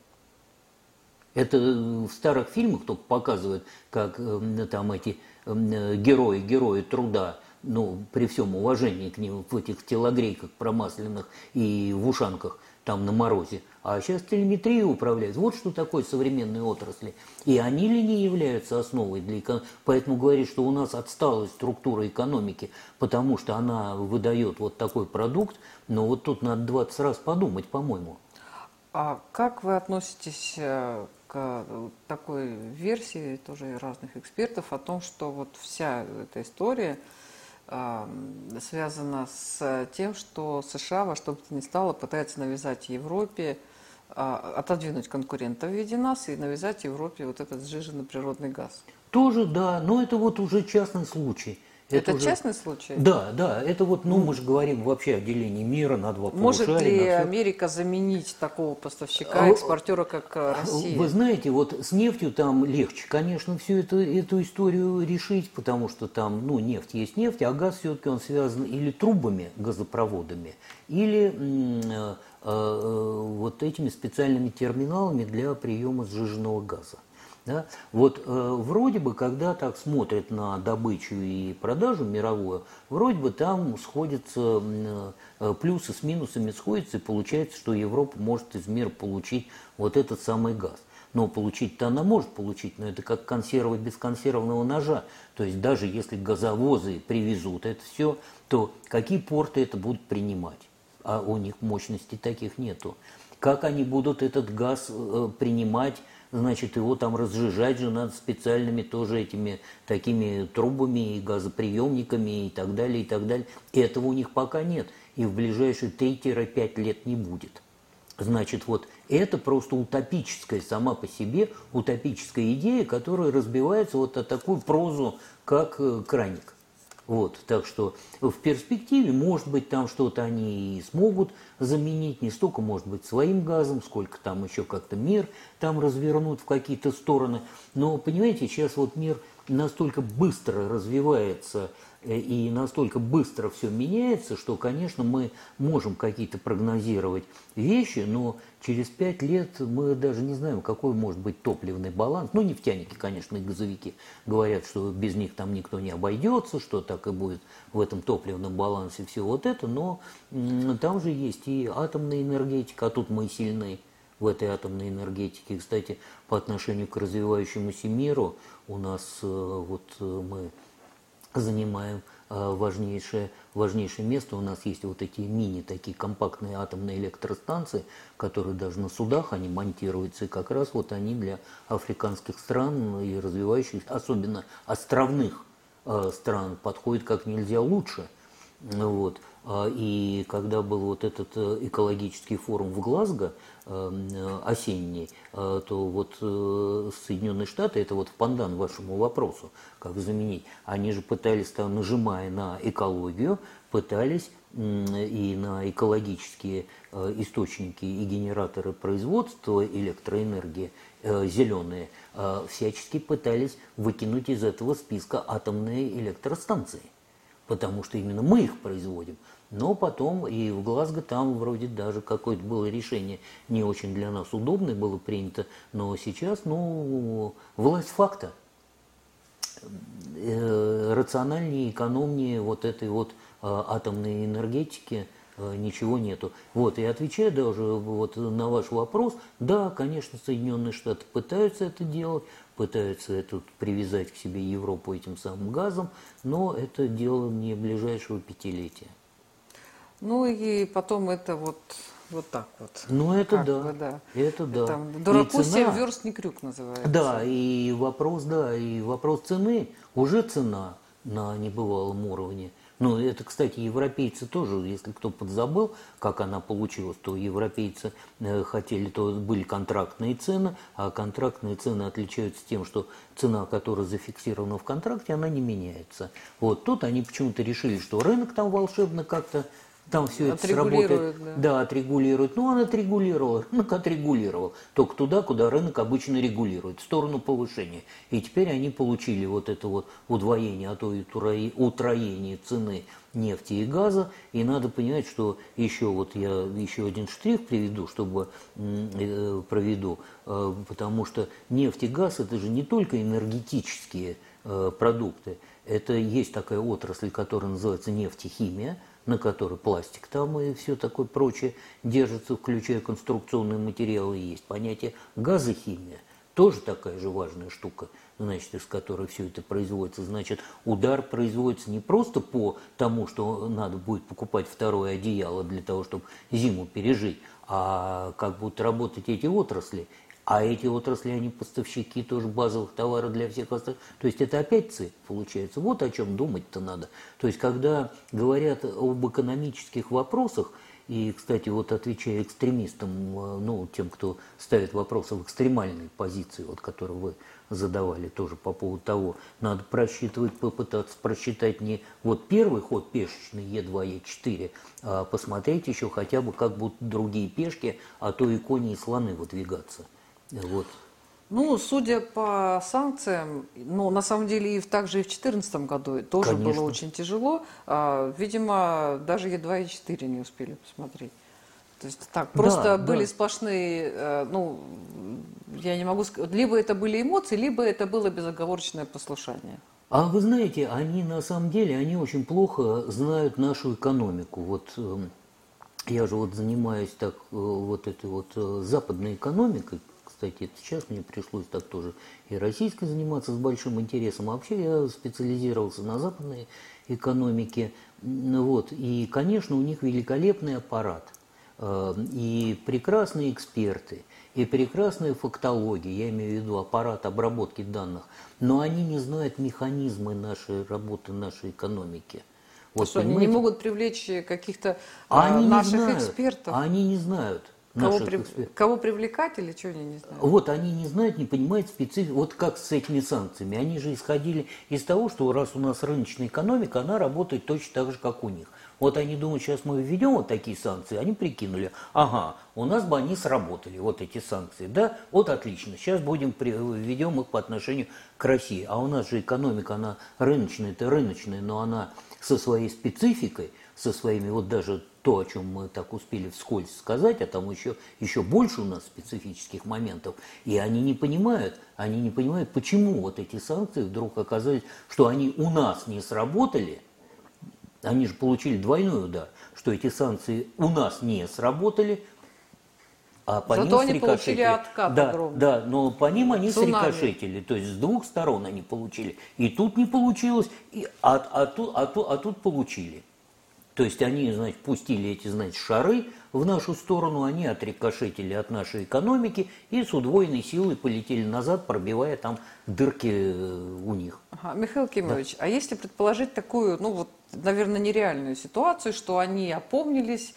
Это в старых фильмах только показывают, как э, там эти герои, герои труда ну, при всем уважении к ним в этих телогрейках промасленных и в ушанках там на морозе. А сейчас телеметрию управляют. Вот что такое современные отрасли. И они ли не являются основой для экономики? Поэтому говорит, что у нас отсталая структура экономики, потому что она выдает вот такой продукт. Но вот тут надо 20 раз подумать, по-моему.
А как вы относитесь э, к такой версии тоже разных экспертов о том, что вот вся эта история – связано с тем, что США во что бы то ни стало пытается навязать Европе, отодвинуть конкурентов в виде нас и навязать Европе вот этот сжиженный природный газ.
Тоже да, но это вот уже частный случай.
Это, это уже... частный случай?
Да, да. Это вот, ну, мы же говорим вообще о делении мира на два
Может ли Америка заменить такого поставщика, а, экспортера, как э, Россия?
Вы знаете, вот с нефтью там легче, конечно, всю эту, эту историю решить, потому что там, ну, нефть есть нефть, а газ все-таки он связан или трубами, газопроводами, или э, вот этими специальными терминалами для приема сжиженного газа. Да? Вот э, вроде бы, когда так смотрят на добычу и продажу мировую, вроде бы там сходятся э, плюсы с минусами сходятся, и получается, что Европа может из мира получить вот этот самый газ. Но получить-то она может получить, но это как консервы без консервного ножа. То есть даже если газовозы привезут это все, то какие порты это будут принимать? А у них мощностей таких нету. Как они будут этот газ э, принимать? значит, его там разжижать же надо специальными тоже этими такими трубами и газоприемниками и так далее, и так далее. Этого у них пока нет. И в ближайшие 3-5 лет не будет. Значит, вот это просто утопическая сама по себе, утопическая идея, которая разбивается вот о такую прозу, как э, краник. Вот, так что в перспективе, может быть, там что-то они и смогут заменить, не столько, может быть, своим газом, сколько там еще как-то мир там развернут в какие-то стороны. Но, понимаете, сейчас вот мир настолько быстро развивается Э, и настолько быстро все меняется, что, конечно, мы можем какие-то прогнозировать вещи, но через пять лет мы даже не знаем, какой может быть топливный баланс. Ну, нефтяники, конечно, и газовики говорят, что без них там никто не обойдется, что так и будет в этом топливном балансе все вот это, но там же есть и атомная энергетика, а тут мы сильны в этой атомной энергетике. Кстати, по отношению к развивающемуся миру у нас э, вот э, мы занимаем э, важнейшее, важнейшее место. У нас есть вот эти мини, такие компактные атомные электростанции, которые даже на судах они монтируются. И как раз вот они для африканских стран и развивающихся, особенно островных стран, подходят как нельзя лучше. Вот. А, и когда был вот этот э, экологический форум в Глазго, э, осенний, э, то вот Соединенные Штаты, это вот в пандан вашему вопросу, как заменить, они же пытались, там, нажимая на экологию, пытались и на экологические источники и генераторы производства электроэнергии зеленые, всячески пытались выкинуть из этого списка атомные электростанции потому что именно мы их производим. Но потом и в Глазго там вроде даже какое-то было решение не очень для нас удобное было принято, но сейчас, ну, власть факта. Э, рациональнее, экономнее вот этой вот э, атомной энергетики э, ничего нету. Вот, и отвечая даже вот на ваш вопрос, да, конечно, Соединенные Штаты пытаются это делать, пытаются это привязать к себе Европу этим самым газом, но это дело не ближайшего пятилетия.
Ну и потом это вот вот так вот.
Ну это как да, бы, да, это да.
Там, дураку семь верст не крюк называется.
Да, и вопрос, да, и вопрос цены, уже цена на небывалом уровне. Ну, это, кстати, европейцы тоже, если кто подзабыл, как она получилась, то европейцы э, хотели, то были контрактные цены, а контрактные цены отличаются тем, что цена, которая зафиксирована в контракте, она не меняется. Вот тут они почему-то решили, что рынок там волшебно как-то там все это сработает. Да. да, отрегулирует. Ну, он отрегулировал, рынок отрегулировал. Только туда, куда рынок обычно регулирует, в сторону повышения. И теперь они получили вот это вот удвоение, а то и утроение цены нефти и газа. И надо понимать, что еще вот я еще один штрих приведу, чтобы э, проведу, э, потому что нефть и газ это же не только энергетические э, продукты. Это есть такая отрасль, которая называется нефтехимия, на которой пластик там и все такое прочее держится, включая конструкционные материалы, есть понятие газохимия, тоже такая же важная штука, значит, из которой все это производится. Значит, удар производится не просто по тому, что надо будет покупать второе одеяло для того, чтобы зиму пережить, а как будут работать эти отрасли. А эти отрасли, они поставщики тоже базовых товаров для всех остальных. То есть это опять цепь получается. Вот о чем думать-то надо. То есть когда говорят об экономических вопросах, и, кстати, вот отвечая экстремистам, э, ну, тем, кто ставит вопросы в экстремальной позиции, вот, которую вы задавали тоже по поводу того, надо просчитывать, попытаться просчитать не вот первый ход пешечный Е2, Е4, а посмотреть еще хотя бы, как будут другие пешки, а то и кони и слоны выдвигаться. Вот.
Ну, судя по санкциям, ну, на самом деле, и также и в 2014 году тоже Конечно. было очень тяжело. А, видимо, даже Е2 и Е4 не успели посмотреть. То есть так, просто да, были да. сплошные, э, ну, я не могу сказать, либо это были эмоции, либо это было безоговорочное послушание.
А вы знаете, они на самом деле, они очень плохо знают нашу экономику. Вот эм, я же вот занимаюсь так э, вот этой вот э, западной экономикой, кстати, сейчас мне пришлось так тоже и российской заниматься с большим интересом. А вообще я специализировался на западной экономике. Вот. И, конечно, у них великолепный аппарат. Э, и прекрасные эксперты, и прекрасная фактология, я имею в виду аппарат обработки данных, но они не знают механизмы нашей работы, нашей экономики.
Вот, что, они не могут привлечь каких-то они наших
знают,
экспертов?
Они не знают.
Кого, при... Кого привлекать или что они не знают?
Вот они не знают, не понимают специфику. Вот как с этими санкциями. Они же исходили из того, что раз у нас рыночная экономика, она работает точно так же, как у них. Вот они думают, сейчас мы введем вот такие санкции, они прикинули, ага, у нас бы они сработали, вот эти санкции, да, вот отлично, сейчас будем введем их по отношению к России. А у нас же экономика, она рыночная, это рыночная, но она со своей спецификой, со своими, вот даже то, о чем мы так успели вскользь сказать, а там еще, еще больше у нас специфических моментов, и они не понимают, они не понимают, почему вот эти санкции вдруг оказались, что они у нас не сработали, они же получили двойной удар, что эти санкции у нас не сработали, А по
Зато
ним
они получили
срикошетили.
откат
да,
огромный.
Да, но по ним они
Цунами.
срикошетили. То есть с двух сторон они получили. И тут не получилось, и, а, а, а, тут, а тут получили. То есть они, значит, пустили эти, значит, шары в нашу сторону, они отрикошетили от нашей экономики и с удвоенной силой полетели назад, пробивая там дырки э, у них.
Ага. Михаил Кимович, а если предположить такую, ну вот, наверное, нереальную ситуацию, что они опомнились,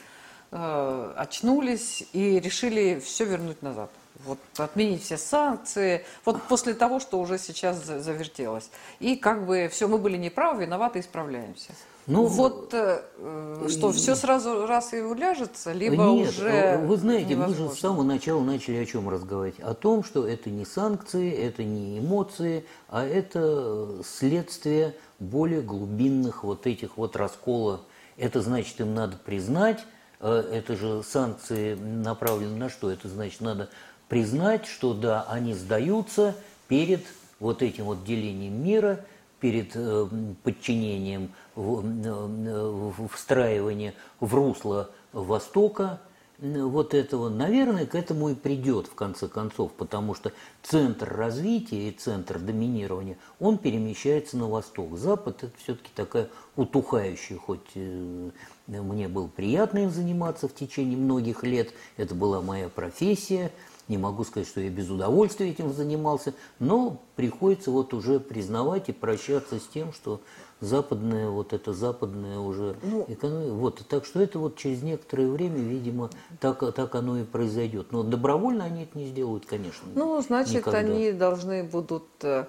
э, очнулись и решили все вернуть назад? Вот отменить все санкции, вот после того, что уже сейчас за- завертелось. И как бы все, мы были неправы, виноваты, исправляемся.
Ну,
вот э, э, что, все сразу раз и уляжется, либо
Нет,
уже
э, вы знаете, мы же
невозможно?
с самого начала начали о чем разговаривать? О том, что это не санкции, это не эмоции, а это э, следствие более глубинных вот этих вот раскола. Это значит, им надо признать, э, это же санкции направлены на что? Это значит, надо признать, что да, они сдаются перед вот этим вот делением мира, перед э, подчинением, э, в- встраивание в русло Востока э, вот этого, наверное, к этому и придет в конце концов, потому что центр развития и центр доминирования, он перемещается на восток. Запад – это все-таки такая утухающая, хоть э, мне было приятно им заниматься в течение многих лет, это была моя профессия, не могу сказать, что я без удовольствия этим занимался, но приходится вот уже признавать и прощаться с тем, что западная, вот это западная уже
Ну,
экономика. Вот, так что это вот через некоторое время, видимо, так, так оно и произойдет. Но добровольно они это не сделают, конечно.
Ну, значит,
никогда.
они должны будут, э,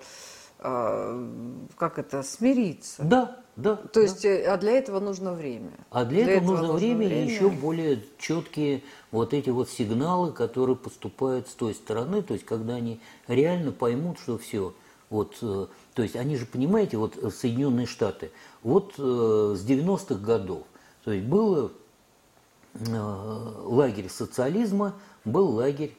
как это, смириться.
Да, да.
То есть, э, а для этого нужно время.
А для, этого, нужно время, и еще более четкие вот эти вот сигналы, которые поступают с той стороны, то есть когда они реально поймут, что все, вот, э, то есть они же, понимаете, вот э, Соединенные Штаты, вот э, с 90-х годов, то есть было э, лагерь социализма, был лагерь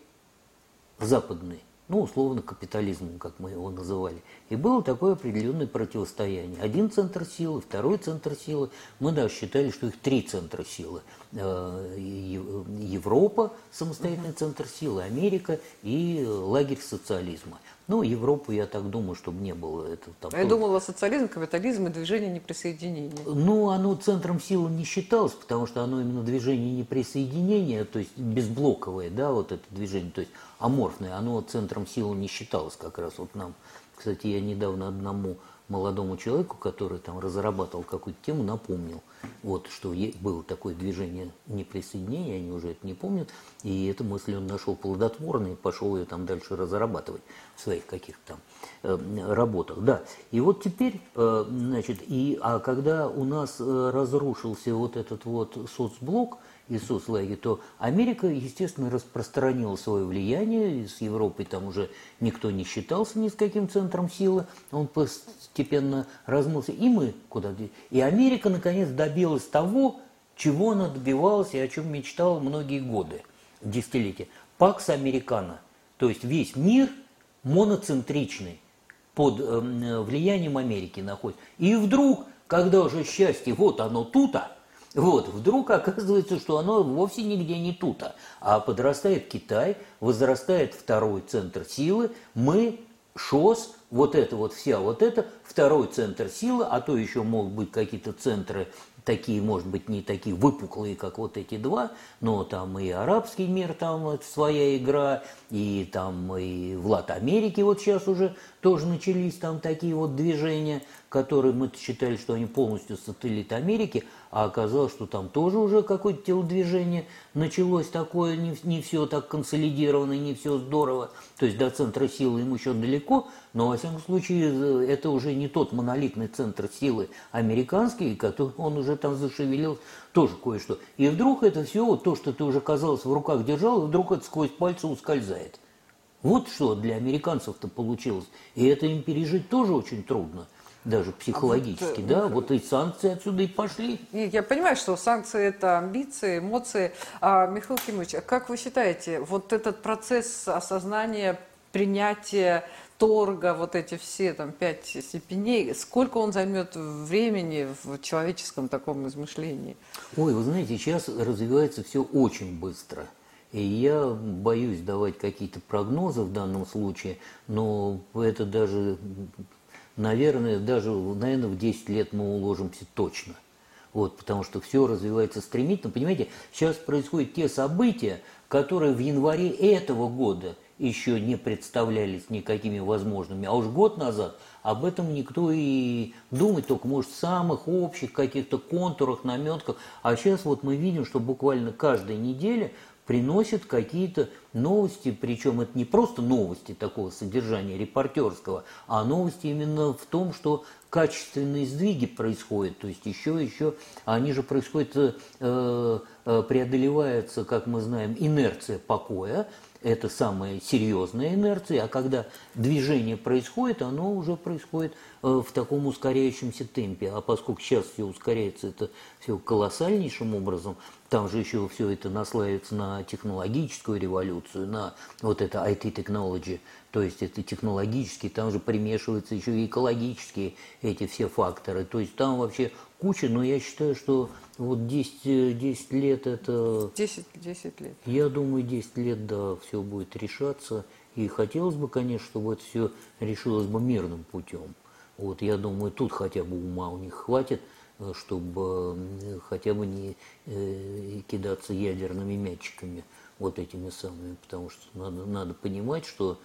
западный, ну, условно, капитализмом, как мы его называли. И было такое определенное противостояние. Один центр силы, второй центр силы. Мы даже считали, что их три центра силы. Э, Ев- Европа, самостоятельный центр силы, Америка и лагерь социализма. Ну, Европу, я так думаю, чтобы не было. Это, там
А Я думала, социализм, капитализм и движение неприсоединения.
ну, оно центром силы не считалось, потому что оно именно движение неприсоединения, то есть безблоковое, да, вот это движение, то есть аморфное, оно центром силы не считалось как раз вот нам. Кстати, я недавно одному молодому человеку, который там разрабатывал какую-то тему, напомнил, вот, что было такое движение неприсоединения, они уже это не помнят, и эту мысль он нашел плодотворной пошел ее там дальше разрабатывать в своих каких-то там э, работах. Да. И вот теперь, э, значит, и, а когда у нас э, разрушился вот этот вот соцблок и соцлагерь, то Америка, естественно, распространила свое влияние, с Европой там уже никто не считался ни с каким центром силы, он постепенно размылся, и мы куда -то. И Америка, наконец, добилась того, чего она добивалась и о чем мечтала многие годы, десятилетия. Пакс Американо. То есть весь мир моноцентричный под э, влиянием Америки находится. И вдруг, когда уже счастье, вот оно тута, вот, вдруг оказывается, что оно вовсе нигде не тута, а подрастает Китай, возрастает второй центр силы, мы, ШОС, вот это вот вся вот это, второй центр силы, а то еще могут быть какие-то центры такие, может быть, не такие выпуклые, как вот эти два, но там и арабский мир, там это своя игра, и там и в Лат-Америке вот сейчас уже тоже начались там такие вот движения, которые мы считали, что они полностью сателлит Америки, а оказалось, что там тоже уже какое-то телодвижение началось такое, не, не все так консолидировано, не все здорово. То есть до центра силы им еще далеко, но, во всяком случае, это уже не тот монолитный центр силы американский, который он уже там зашевелил тоже кое-что. И вдруг это все, вот то, что ты уже, казалось, в руках держал, вдруг это сквозь пальцы ускользает. Вот что для американцев-то получилось. И это им пережить тоже очень трудно, даже психологически,
вот,
да, вот и санкции отсюда и пошли.
И я понимаю, что санкции – это амбиции, эмоции. А, Михаил Кимович, а как вы считаете, вот этот процесс осознания, принятия торга, вот эти все там пять степеней, сколько он займет времени в человеческом таком измышлении?
Ой, вы знаете, сейчас развивается все очень быстро. И я боюсь давать какие-то прогнозы в данном случае, но это даже, наверное, даже, наверное, в 10 лет мы уложимся точно. Вот, потому что все развивается стремительно. Понимаете, сейчас происходят те события, которые в январе этого года еще не представлялись никакими возможными. А уж год назад об этом никто и думать только может в самых общих каких-то контурах, наметках. А сейчас вот мы видим, что буквально каждая неделя приносят какие-то новости, причем это не просто новости такого содержания репортерского, а новости именно в том, что качественные сдвиги происходят, то есть еще, еще, они же происходят, э, э, преодолевается, как мы знаем, инерция покоя, это самая серьезная инерция, а когда движение происходит, оно уже происходит э, в таком ускоряющемся темпе. А поскольку сейчас все ускоряется, это все колоссальнейшим образом, там же еще все это наслаивается на технологическую революцию, на вот это IT-технологии, то есть это технологические, там же примешиваются еще и экологические эти все факторы. То есть там вообще куча, но я считаю, что вот 10, 10 лет это...
10, 10 лет.
Я думаю, 10 лет, да, все будет решаться. И хотелось бы, конечно, чтобы это все решилось бы мирным путем. Вот я думаю, тут хотя бы ума у них хватит, э, чтобы хотя бы не э, кидаться ядерными мячиками вот этими самыми, потому что надо, надо понимать, что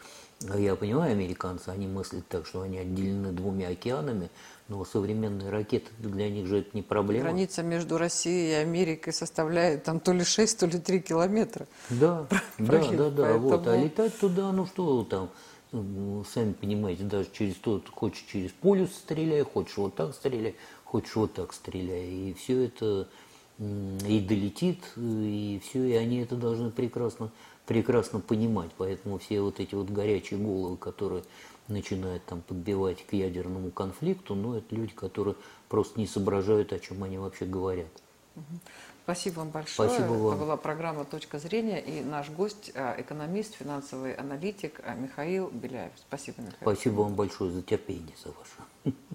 я понимаю, американцы, они мыслят так, что они отделены двумя океанами, но современные ракеты для них же это не проблема.
Граница между Россией и Америкой составляет там то ли 6, то ли 3 километра.
Да, да, да, да. Поэтому... Вот. А летать туда, ну что там, сами понимаете, даже через то, хочешь через полюс стреляй, хочешь вот так стреляй, хочешь вот так стреляй. И все это и долетит, и все, и они это должны прекрасно, прекрасно понимать. Поэтому все вот эти вот горячие головы, которые начинают там подбивать к ядерному конфликту, но это люди, которые просто не соображают, о чем они вообще говорят.
Спасибо вам большое.
Спасибо вам.
Это была программа «Точка зрения» и наш гость, а, экономист, финансовый аналитик а, Михаил Беляев. Спасибо, Михаил.
Спасибо вам большое за терпение, за ваше.